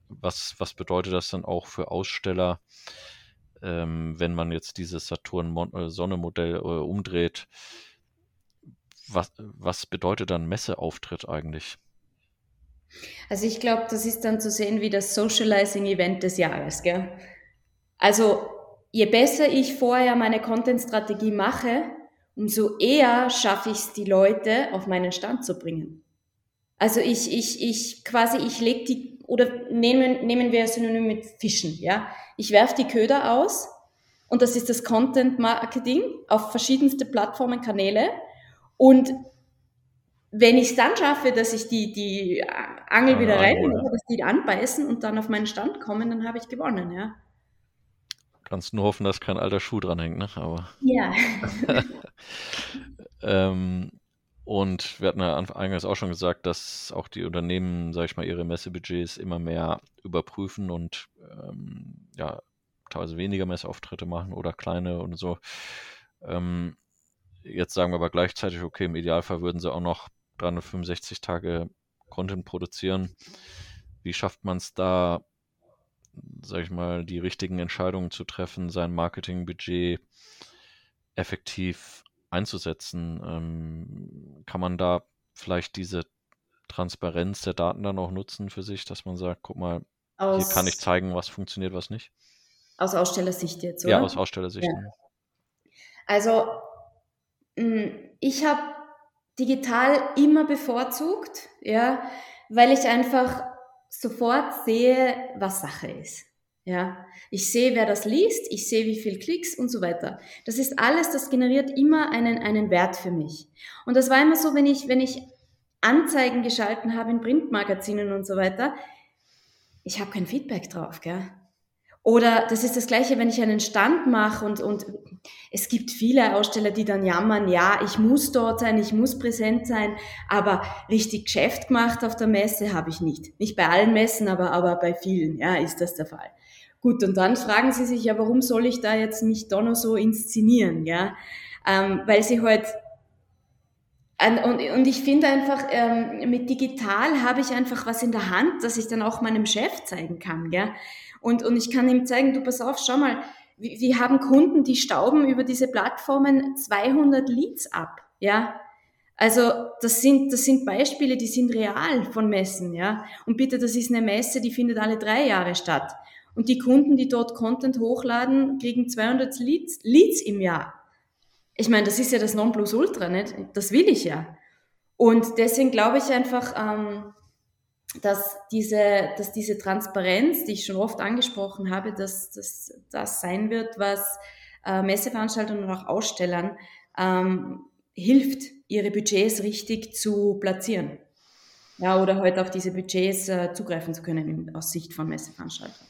was, was bedeutet das dann auch für Aussteller, ähm, wenn man jetzt dieses Saturn-Sonne-Modell äh, umdreht? Was, was bedeutet dann Messeauftritt eigentlich? Also ich glaube, das ist dann zu sehen wie das Socializing-Event des Jahres. Gell? Also je besser ich vorher meine Content-Strategie mache, umso eher schaffe ich es, die Leute auf meinen Stand zu bringen. Also ich, ich, ich quasi, ich lege die, oder nehmen, nehmen wir Synonym mit Fischen, ja. Ich werfe die Köder aus und das ist das Content Marketing auf verschiedenste Plattformen, Kanäle und wenn ich es dann schaffe, dass ich die, die Angel wieder rein, dass die anbeißen und dann auf meinen Stand kommen, dann habe ich gewonnen, ja. Kannst nur hoffen, dass kein alter Schuh dranhängt, ne? Aber. Ja. ähm, und wir hatten ja eingangs auch schon gesagt, dass auch die Unternehmen, sage ich mal, ihre Messebudgets immer mehr überprüfen und ähm, ja, teilweise weniger Messeauftritte machen oder kleine und so. Ähm, jetzt sagen wir aber gleichzeitig, okay, im Idealfall würden sie auch noch 365 Tage Content produzieren. Wie schafft man es da, sag ich mal, die richtigen Entscheidungen zu treffen, sein Marketingbudget effektiv einzusetzen? Ähm, kann man da vielleicht diese Transparenz der Daten dann auch nutzen für sich, dass man sagt, guck mal, aus, hier kann ich zeigen, was funktioniert, was nicht? Aus Ausstellersicht jetzt, oder? Ja, aus Ausstellersicht. Ja. Also, mm, ich habe digital immer bevorzugt, ja, weil ich einfach sofort sehe, was Sache ist. Ja, ich sehe, wer das liest, ich sehe, wie viel Klicks und so weiter. Das ist alles, das generiert immer einen, einen Wert für mich. Und das war immer so, wenn ich, wenn ich Anzeigen geschalten habe in Printmagazinen und so weiter, ich habe kein Feedback drauf, gell? Oder das ist das Gleiche, wenn ich einen Stand mache und, und es gibt viele Aussteller, die dann jammern, ja, ich muss dort sein, ich muss präsent sein, aber richtig Geschäft gemacht auf der Messe habe ich nicht. Nicht bei allen Messen, aber, aber bei vielen, ja, ist das der Fall. Gut, und dann fragen sie sich, ja, warum soll ich da jetzt mich da noch so inszenieren, ja? Ähm, weil sie halt und, und ich finde einfach, ähm, mit digital habe ich einfach was in der Hand, das ich dann auch meinem Chef zeigen kann. Gell? Und, und ich kann ihm zeigen, du pass auf, schau mal, wir, wir haben Kunden, die stauben über diese Plattformen 200 Leads ab. Ja, also das sind, das sind Beispiele, die sind real von Messen. Ja, und bitte, das ist eine Messe, die findet alle drei Jahre statt. Und die Kunden, die dort Content hochladen, kriegen 200 Leads, Leads im Jahr. Ich meine, das ist ja das Nonplusultra, nicht? Das will ich ja. Und deswegen glaube ich einfach, ähm, dass diese, dass diese Transparenz, die ich schon oft angesprochen habe, dass das das sein wird, was äh, Messeveranstaltern und auch Ausstellern ähm, hilft, ihre Budgets richtig zu platzieren. Ja, oder heute auf diese Budgets äh, zugreifen zu können aus Sicht von Messeveranstaltern.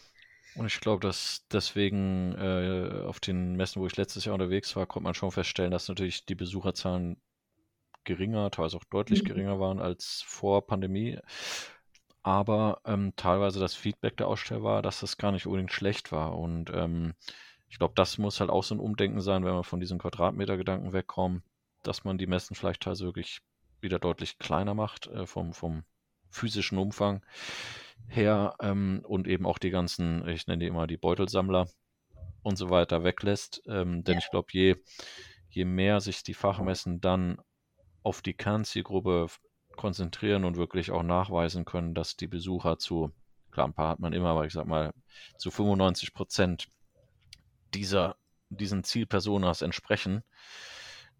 Und ich glaube, dass deswegen äh, auf den Messen, wo ich letztes Jahr unterwegs war, konnte man schon feststellen, dass natürlich die Besucherzahlen geringer, teilweise auch deutlich mhm. geringer waren als vor Pandemie. Aber ähm, teilweise das Feedback der Aussteller war, dass das gar nicht unbedingt schlecht war. Und ähm, ich glaube, das muss halt auch so ein Umdenken sein, wenn wir von diesem Quadratmeter-Gedanken wegkommen, dass man die Messen vielleicht teilweise wirklich wieder deutlich kleiner macht äh, vom, vom physischen Umfang her ähm, und eben auch die ganzen, ich nenne die immer die Beutelsammler und so weiter weglässt. Ähm, denn ja. ich glaube, je, je mehr sich die Fachmessen dann auf die Kernzielgruppe konzentrieren und wirklich auch nachweisen können, dass die Besucher zu, klar, ein paar hat man immer, aber ich sag mal, zu 95 Prozent dieser, diesen Zielpersonas entsprechen,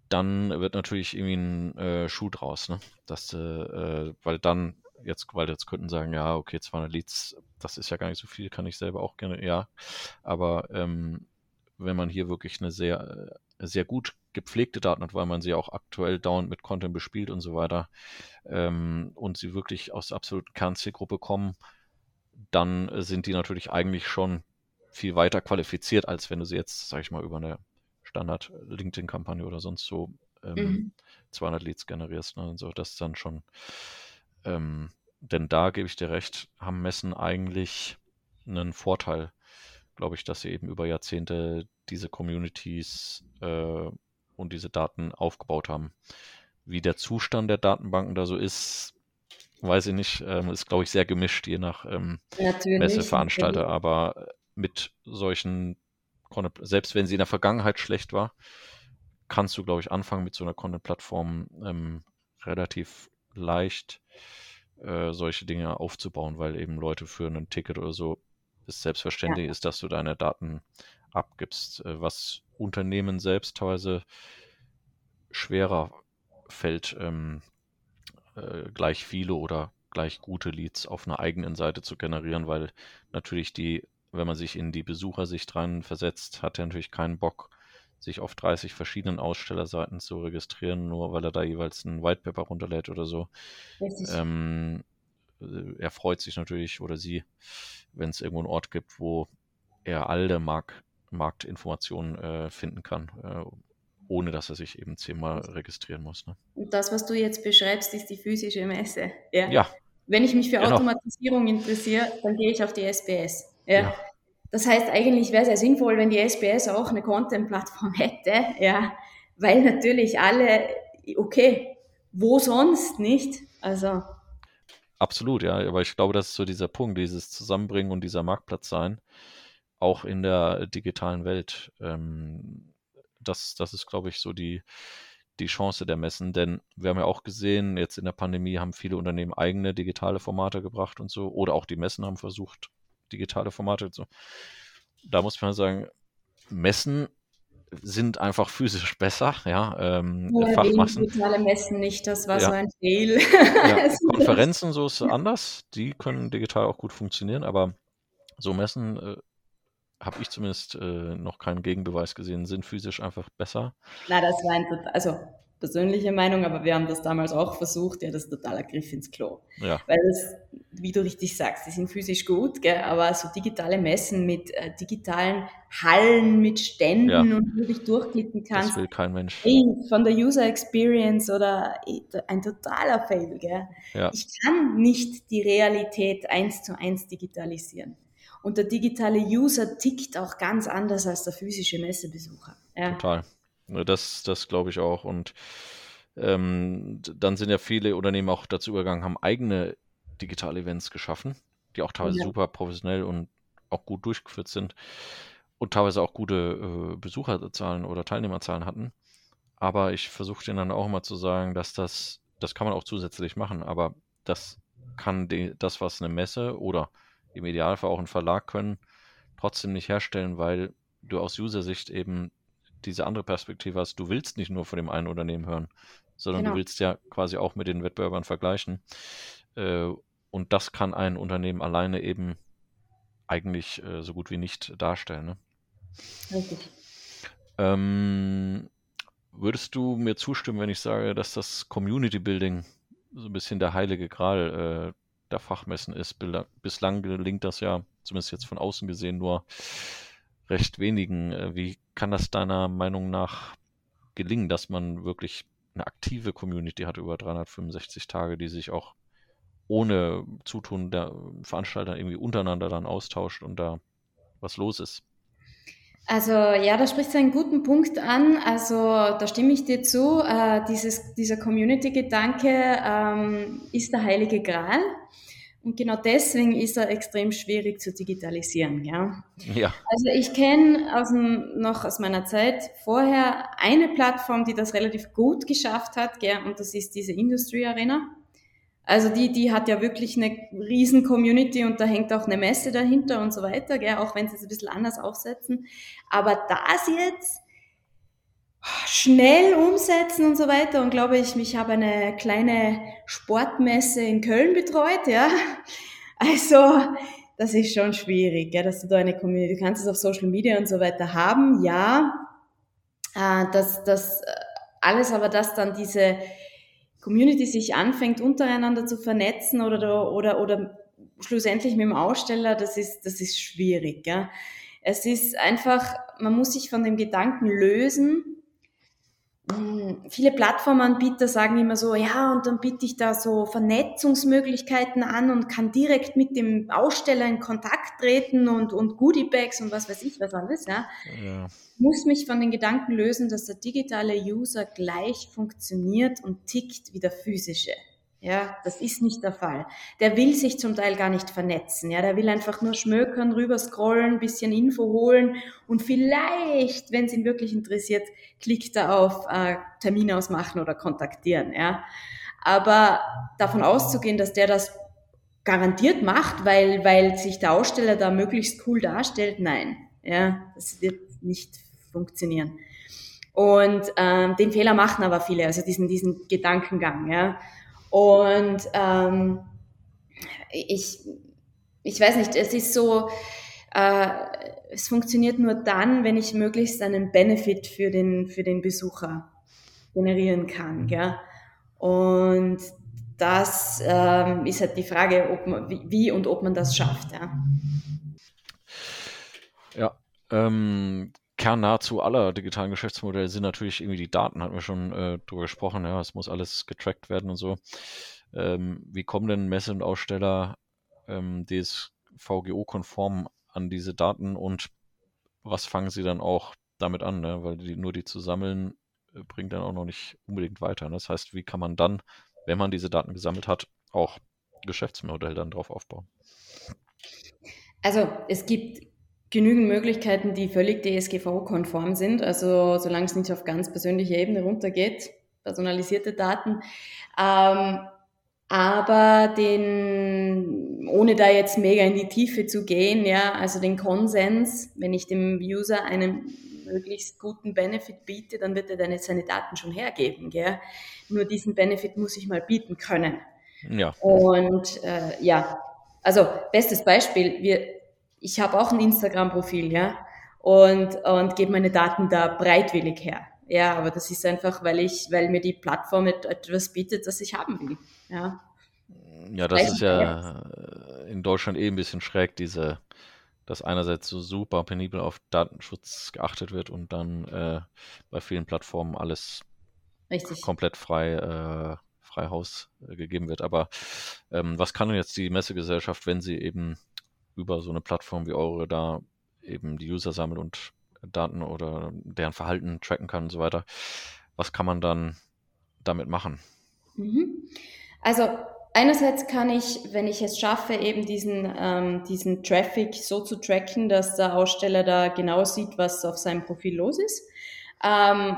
dann wird natürlich irgendwie ein äh, Schuh draus, ne? Das, äh, äh weil dann jetzt, weil jetzt könnten sagen, ja, okay, 200 Leads, das ist ja gar nicht so viel, kann ich selber auch gerne, ja. Aber ähm, wenn man hier wirklich eine sehr, äh, sehr gut gepflegte Daten hat, weil man sie auch aktuell dauernd mit Content bespielt und so weiter, ähm, und sie wirklich aus der absoluten Kernzielgruppe kommen, dann sind die natürlich eigentlich schon viel weiter qualifiziert, als wenn du sie jetzt, sag ich mal, über eine Standard-LinkedIn-Kampagne oder sonst so ähm, mhm. 200 Leads generierst. Ne? So, das ist dann schon, ähm, denn da gebe ich dir recht, haben Messen eigentlich einen Vorteil, glaube ich, dass sie eben über Jahrzehnte diese Communities äh, und diese Daten aufgebaut haben. Wie der Zustand der Datenbanken da so ist, weiß ich nicht. Ähm, ist, glaube ich, sehr gemischt, je nach ähm, Messeveranstalter. Aber mit solchen, selbst wenn sie in der Vergangenheit schlecht war, kannst du, glaube ich, anfangen mit so einer Content-Plattform ähm, relativ leicht äh, solche Dinge aufzubauen, weil eben Leute für ein Ticket oder so es selbstverständlich ja. ist, dass du deine Daten abgibst, äh, was Unternehmen selbst teilweise schwerer fällt, ähm, äh, gleich viele oder gleich gute Leads auf einer eigenen Seite zu generieren, weil natürlich die, wenn man sich in die Besuchersicht rein versetzt, hat er natürlich keinen Bock, sich auf 30 verschiedenen Ausstellerseiten zu registrieren, nur weil er da jeweils ein Whitepaper runterlädt oder so. Ähm, äh, er freut sich natürlich oder sie, wenn es irgendwo einen Ort gibt, wo er alle Mark Marktinformationen äh, finden kann, äh, ohne dass er sich eben zehnmal registrieren muss. Ne? Und das, was du jetzt beschreibst, ist die physische Messe. Ja. ja. Wenn ich mich für genau. Automatisierung interessiere, dann gehe ich auf die SBS. Ja. ja. Das heißt, eigentlich wäre es ja sinnvoll, wenn die SBS auch eine Content-Plattform hätte, ja, weil natürlich alle, okay, wo sonst nicht? Also. Absolut, ja, aber ich glaube, das ist so dieser Punkt, dieses Zusammenbringen und dieser Marktplatz sein, auch in der digitalen Welt. Ähm, das, das ist, glaube ich, so die, die Chance der Messen, denn wir haben ja auch gesehen, jetzt in der Pandemie haben viele Unternehmen eigene digitale Formate gebracht und so, oder auch die Messen haben versucht, digitale Formate. So. Da muss man sagen, Messen sind einfach physisch besser, ja. Ähm, ja Fachmassen. digitale Messen nicht, das war ja. so ein Fehl. Ja, Konferenzen, so ist anders, die können digital auch gut funktionieren, aber so Messen äh, habe ich zumindest äh, noch keinen Gegenbeweis gesehen, sind physisch einfach besser. Na, das war ein, also persönliche Meinung, aber wir haben das damals auch versucht, ja, das ist totaler Griff ins Klo. Ja. Weil das, wie du richtig sagst, die sind physisch gut, gell, aber so digitale Messen mit äh, digitalen Hallen, mit Ständen ja. und wo du dich durchklicken kannst. Das will kein Mensch. Ey, von der User Experience oder ein totaler Fail, gell. Ja. Ich kann nicht die Realität eins zu eins digitalisieren. Und der digitale User tickt auch ganz anders als der physische Messebesucher. Ja. Total. Das, das glaube ich auch. Und ähm, dann sind ja viele Unternehmen auch dazu übergegangen, haben eigene digitale Events geschaffen, die auch teilweise ja. super professionell und auch gut durchgeführt sind und teilweise auch gute äh, Besucherzahlen oder Teilnehmerzahlen hatten. Aber ich versuche denen dann auch immer zu sagen, dass das, das kann man auch zusätzlich machen, aber das kann die, das, was eine Messe oder im Idealfall auch ein Verlag können, trotzdem nicht herstellen, weil du aus User-Sicht eben diese andere Perspektive hast. Du willst nicht nur von dem einen Unternehmen hören, sondern genau. du willst ja quasi auch mit den Wettbewerbern vergleichen. Äh, und das kann ein Unternehmen alleine eben eigentlich äh, so gut wie nicht darstellen. Ne? Richtig. Ähm, würdest du mir zustimmen, wenn ich sage, dass das Community Building so ein bisschen der heilige Gral äh, der Fachmessen ist? Bislang gelingt das ja, zumindest jetzt von außen gesehen, nur recht wenigen. Äh, wie kann das deiner Meinung nach gelingen, dass man wirklich eine aktive Community hat über 365 Tage, die sich auch ohne Zutun der Veranstalter irgendwie untereinander dann austauscht und da was los ist. Also ja, da sprichst du einen guten Punkt an. Also da stimme ich dir zu. Äh, dieses, dieser Community-Gedanke ähm, ist der heilige Gral. Und genau deswegen ist er extrem schwierig zu digitalisieren. Ja. ja. Also ich kenne aus noch aus meiner Zeit vorher eine Plattform, die das relativ gut geschafft hat, gell, und das ist diese Industry Arena. Also die, die hat ja wirklich eine riesen Community und da hängt auch eine Messe dahinter und so weiter, gell, auch wenn sie es ein bisschen anders aufsetzen. Aber das jetzt schnell umsetzen und so weiter und glaube ich, ich habe eine kleine Sportmesse in Köln betreut, ja. Also, das ist schon schwierig, ja, dass du da eine Community, du kannst es auf Social Media und so weiter haben, ja. Äh, dass das äh, alles aber, dass dann diese Community sich anfängt, untereinander zu vernetzen oder, oder, oder schlussendlich mit dem Aussteller, das ist, das ist schwierig. Ja. Es ist einfach, man muss sich von dem Gedanken lösen, viele Plattformanbieter sagen immer so, ja, und dann biete ich da so Vernetzungsmöglichkeiten an und kann direkt mit dem Aussteller in Kontakt treten und, und Goodiebags und was weiß ich, was alles, ja. ja. Muss mich von den Gedanken lösen, dass der digitale User gleich funktioniert und tickt wie der physische. Ja, das ist nicht der Fall. Der will sich zum Teil gar nicht vernetzen. Ja, der will einfach nur schmökern, rüber scrollen, bisschen Info holen und vielleicht, wenn es ihn wirklich interessiert, klickt er auf äh, Termin ausmachen oder kontaktieren. Ja, aber davon auszugehen, dass der das garantiert macht, weil weil sich der Aussteller da möglichst cool darstellt, nein. Ja, das wird nicht funktionieren. Und ähm, den Fehler machen aber viele, also diesen diesen Gedankengang. Ja und ähm, ich, ich weiß nicht, es ist so, äh, es funktioniert nur dann, wenn ich möglichst einen Benefit für den, für den Besucher generieren kann. Gell? Und das ähm, ist halt die Frage, ob man, wie, und ob man das schafft. Ja, ja ähm, Kern nahezu aller digitalen Geschäftsmodelle sind natürlich irgendwie die Daten, hatten wir schon äh, drüber gesprochen, ja, es muss alles getrackt werden und so. Ähm, wie kommen denn Messe und Aussteller ähm, DSVGO-konform an diese Daten und was fangen sie dann auch damit an? Ne? Weil die, nur die zu sammeln, äh, bringt dann auch noch nicht unbedingt weiter. Ne? Das heißt, wie kann man dann, wenn man diese Daten gesammelt hat, auch Geschäftsmodell dann drauf aufbauen? Also es gibt genügend Möglichkeiten, die völlig DSGVO-konform sind, also solange es nicht auf ganz persönliche Ebene runtergeht, personalisierte Daten. Ähm, aber den, ohne da jetzt mega in die Tiefe zu gehen, ja, also den Konsens, wenn ich dem User einen möglichst guten Benefit biete, dann wird er dann jetzt seine Daten schon hergeben, gell? Nur diesen Benefit muss ich mal bieten können. Ja. Und äh, ja, also bestes Beispiel, wir ich habe auch ein Instagram-Profil, ja, und, und gebe meine Daten da breitwillig her. Ja, aber das ist einfach, weil ich, weil mir die Plattform etwas bietet, das ich haben will. Ja, ja das ist ja in Deutschland eh ein bisschen schräg, diese, dass einerseits so super penibel auf Datenschutz geachtet wird und dann äh, bei vielen Plattformen alles Richtig. komplett frei, äh, frei Haus äh, gegeben wird. Aber ähm, was kann denn jetzt die Messegesellschaft, wenn sie eben über so eine Plattform wie eure da eben die User sammelt und Daten oder deren Verhalten tracken kann und so weiter. Was kann man dann damit machen? Mhm. Also einerseits kann ich, wenn ich es schaffe, eben diesen, ähm, diesen Traffic so zu tracken, dass der Aussteller da genau sieht, was auf seinem Profil los ist. Ähm,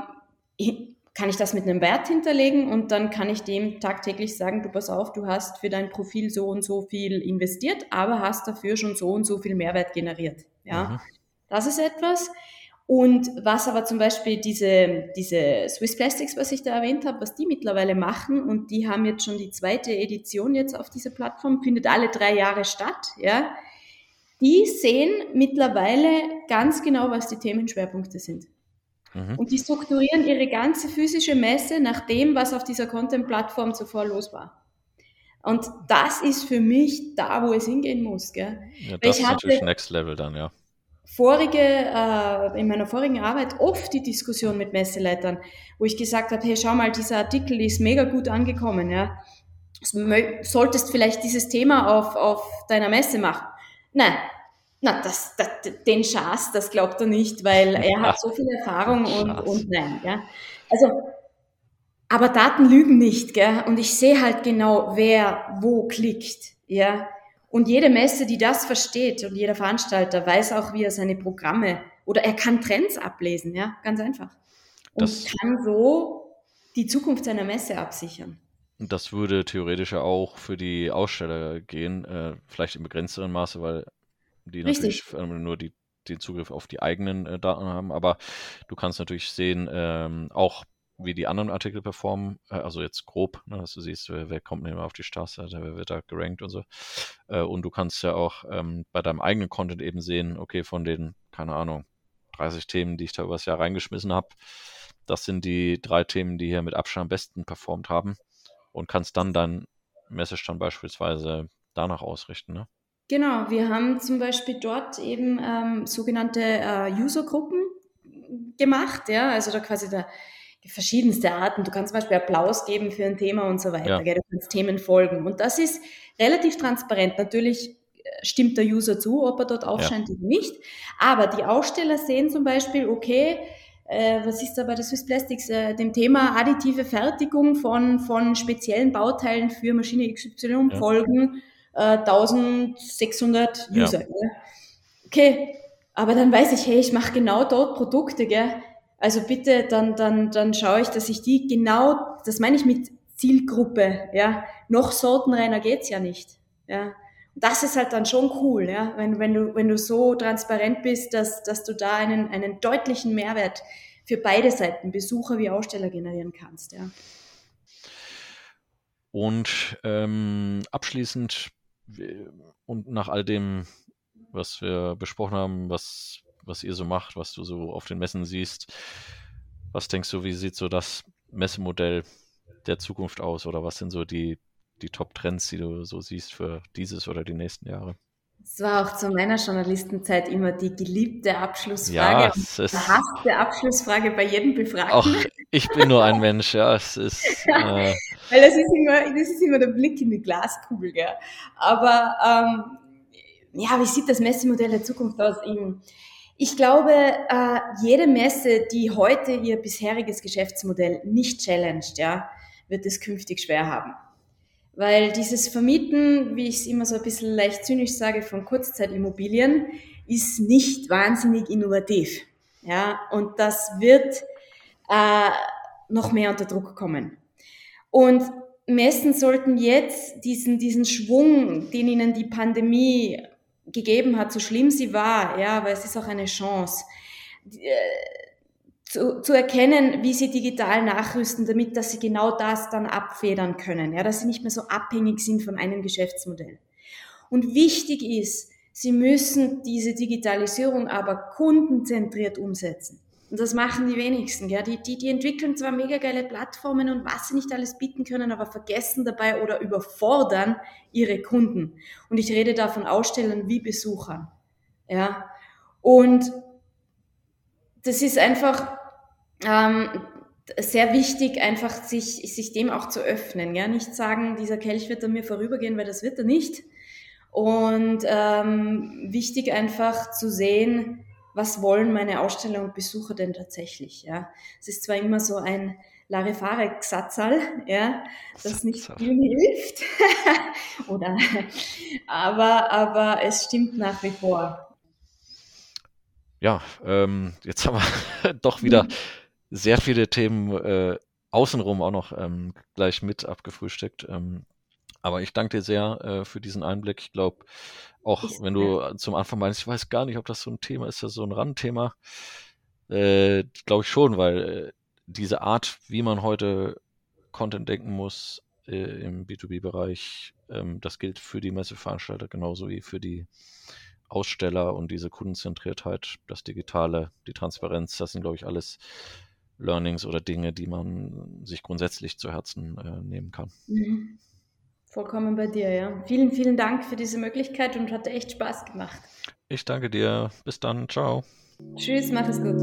kann ich das mit einem Wert hinterlegen und dann kann ich dem tagtäglich sagen, du pass auf, du hast für dein Profil so und so viel investiert, aber hast dafür schon so und so viel Mehrwert generiert. Ja, mhm. das ist etwas. Und was aber zum Beispiel diese, diese Swiss Plastics, was ich da erwähnt habe, was die mittlerweile machen, und die haben jetzt schon die zweite Edition jetzt auf dieser Plattform, findet alle drei Jahre statt, ja. Die sehen mittlerweile ganz genau, was die Themenschwerpunkte sind. Mhm. Und die strukturieren ihre ganze physische Messe nach dem, was auf dieser Content-Plattform zuvor los war. Und das ist für mich da, wo es hingehen muss. Gell? Ja, das ist natürlich Next Level dann, ja. Vorige, äh, in meiner vorigen Arbeit oft die Diskussion mit Messeleitern, wo ich gesagt habe, hey, schau mal, dieser Artikel ist mega gut angekommen, ja. solltest vielleicht dieses Thema auf, auf deiner Messe machen. Nein, na, das, das, den Schaß, das glaubt er nicht, weil er hat so viel Erfahrung und, und nein. Ja. Also, aber Daten lügen nicht, gell? Und ich sehe halt genau, wer wo klickt, ja. Und jede Messe, die das versteht und jeder Veranstalter weiß auch, wie er seine Programme oder er kann Trends ablesen, ja, ganz einfach. Und das kann so die Zukunft seiner Messe absichern. Das würde theoretisch ja auch für die Aussteller gehen, äh, vielleicht im begrenzteren Maße, weil die Richtig. natürlich äh, nur die, den Zugriff auf die eigenen äh, Daten haben. Aber du kannst natürlich sehen, ähm, auch wie die anderen Artikel performen, äh, also jetzt grob, ne, dass du siehst, wer, wer kommt denn auf die Startseite, wer wird da gerankt und so. Äh, und du kannst ja auch ähm, bei deinem eigenen Content eben sehen, okay, von den, keine Ahnung, 30 Themen, die ich da übers Jahr reingeschmissen habe, das sind die drei Themen, die hier mit Abstand am besten performt haben und kannst dann deinen Messestand beispielsweise danach ausrichten. Ne? Genau, wir haben zum Beispiel dort eben ähm, sogenannte äh, Usergruppen gemacht, ja, also da quasi da verschiedenste Arten. Du kannst zum Beispiel Applaus geben für ein Thema und so weiter. Ja. Du kannst Themen folgen. Und das ist relativ transparent. Natürlich äh, stimmt der User zu, ob er dort aufscheint ja. oder nicht. Aber die Aussteller sehen zum Beispiel, okay, äh, was ist da bei der Swiss Plastics, äh, dem Thema additive Fertigung von, von speziellen Bauteilen für Maschine XY ja. folgen äh, 1600 User. Ja. Okay, aber dann weiß ich, hey, ich mache genau dort Produkte, gell? Also bitte, dann, dann, dann schaue ich, dass ich die genau, das meine ich mit Zielgruppe, ja. Noch sortenreiner geht's ja nicht, ja. das ist halt dann schon cool, ja, wenn, wenn, du, wenn du so transparent bist, dass, dass du da einen, einen deutlichen Mehrwert für beide Seiten, Besucher wie Aussteller generieren kannst, ja. Und ähm, abschließend und nach all dem, was wir besprochen haben, was, was ihr so macht, was du so auf den Messen siehst, was denkst du, wie sieht so das Messemodell der Zukunft aus oder was sind so die, die Top-Trends, die du so siehst für dieses oder die nächsten Jahre? Es war auch zu meiner Journalistenzeit immer die geliebte Abschlussfrage, ja, es ist, die Abschlussfrage bei jedem Befragten. Auch ich bin nur ein Mensch, ja, es ist. Äh, Weil das ist immer, das ist immer der Blick in die Glaskugel, gell. Aber ähm, ja, wie sieht das Messemodell der Zukunft aus? Ich glaube, äh, jede Messe, die heute ihr bisheriges Geschäftsmodell nicht challenged, ja, wird es künftig schwer haben. Weil dieses Vermieten, wie ich es immer so ein bisschen leicht zynisch sage, von Kurzzeitimmobilien, ist nicht wahnsinnig innovativ. Ja, und das wird äh, noch mehr unter Druck kommen. Und Messen sollten jetzt diesen, diesen Schwung, den ihnen die Pandemie gegeben hat, so schlimm sie war, ja, aber es ist auch eine Chance, äh, zu, zu erkennen, wie sie digital nachrüsten, damit, dass sie genau das dann abfedern können, ja, dass sie nicht mehr so abhängig sind von einem Geschäftsmodell. Und wichtig ist, sie müssen diese Digitalisierung aber kundenzentriert umsetzen. Und das machen die wenigsten. Gell? Die, die, die entwickeln zwar mega geile Plattformen und was sie nicht alles bieten können, aber vergessen dabei oder überfordern ihre Kunden. Und ich rede da von Ausstellern wie Besuchern. Ja? Und das ist einfach ähm, sehr wichtig, einfach sich, sich dem auch zu öffnen. Ja? Nicht sagen, dieser Kelch wird an mir vorübergehen, weil das wird er nicht. Und ähm, wichtig einfach zu sehen, was wollen meine Aussteller und Besucher denn tatsächlich? Ja, es ist zwar immer so ein Larifare-Gsatzal, ja, das nicht viel hilft, oder, aber, aber es stimmt nach wie vor. Ja, ähm, jetzt haben wir doch wieder mhm. Sehr viele Themen äh, außenrum auch noch ähm, gleich mit abgefrühstückt. Ähm, aber ich danke dir sehr äh, für diesen Einblick. Ich glaube, auch ich, wenn du ja. zum Anfang meinst, ich weiß gar nicht, ob das so ein Thema ist, das so ein Randthema. Äh, glaube ich schon, weil äh, diese Art, wie man heute Content denken muss äh, im B2B-Bereich, ähm, das gilt für die Messeveranstalter genauso wie für die Aussteller und diese Kundenzentriertheit, das Digitale, die Transparenz, das sind, glaube ich, alles Learnings oder Dinge, die man sich grundsätzlich zu Herzen äh, nehmen kann. Mhm. Vollkommen bei dir, ja. Vielen, vielen Dank für diese Möglichkeit und hat echt Spaß gemacht. Ich danke dir. Bis dann. Ciao. Tschüss, mach es gut.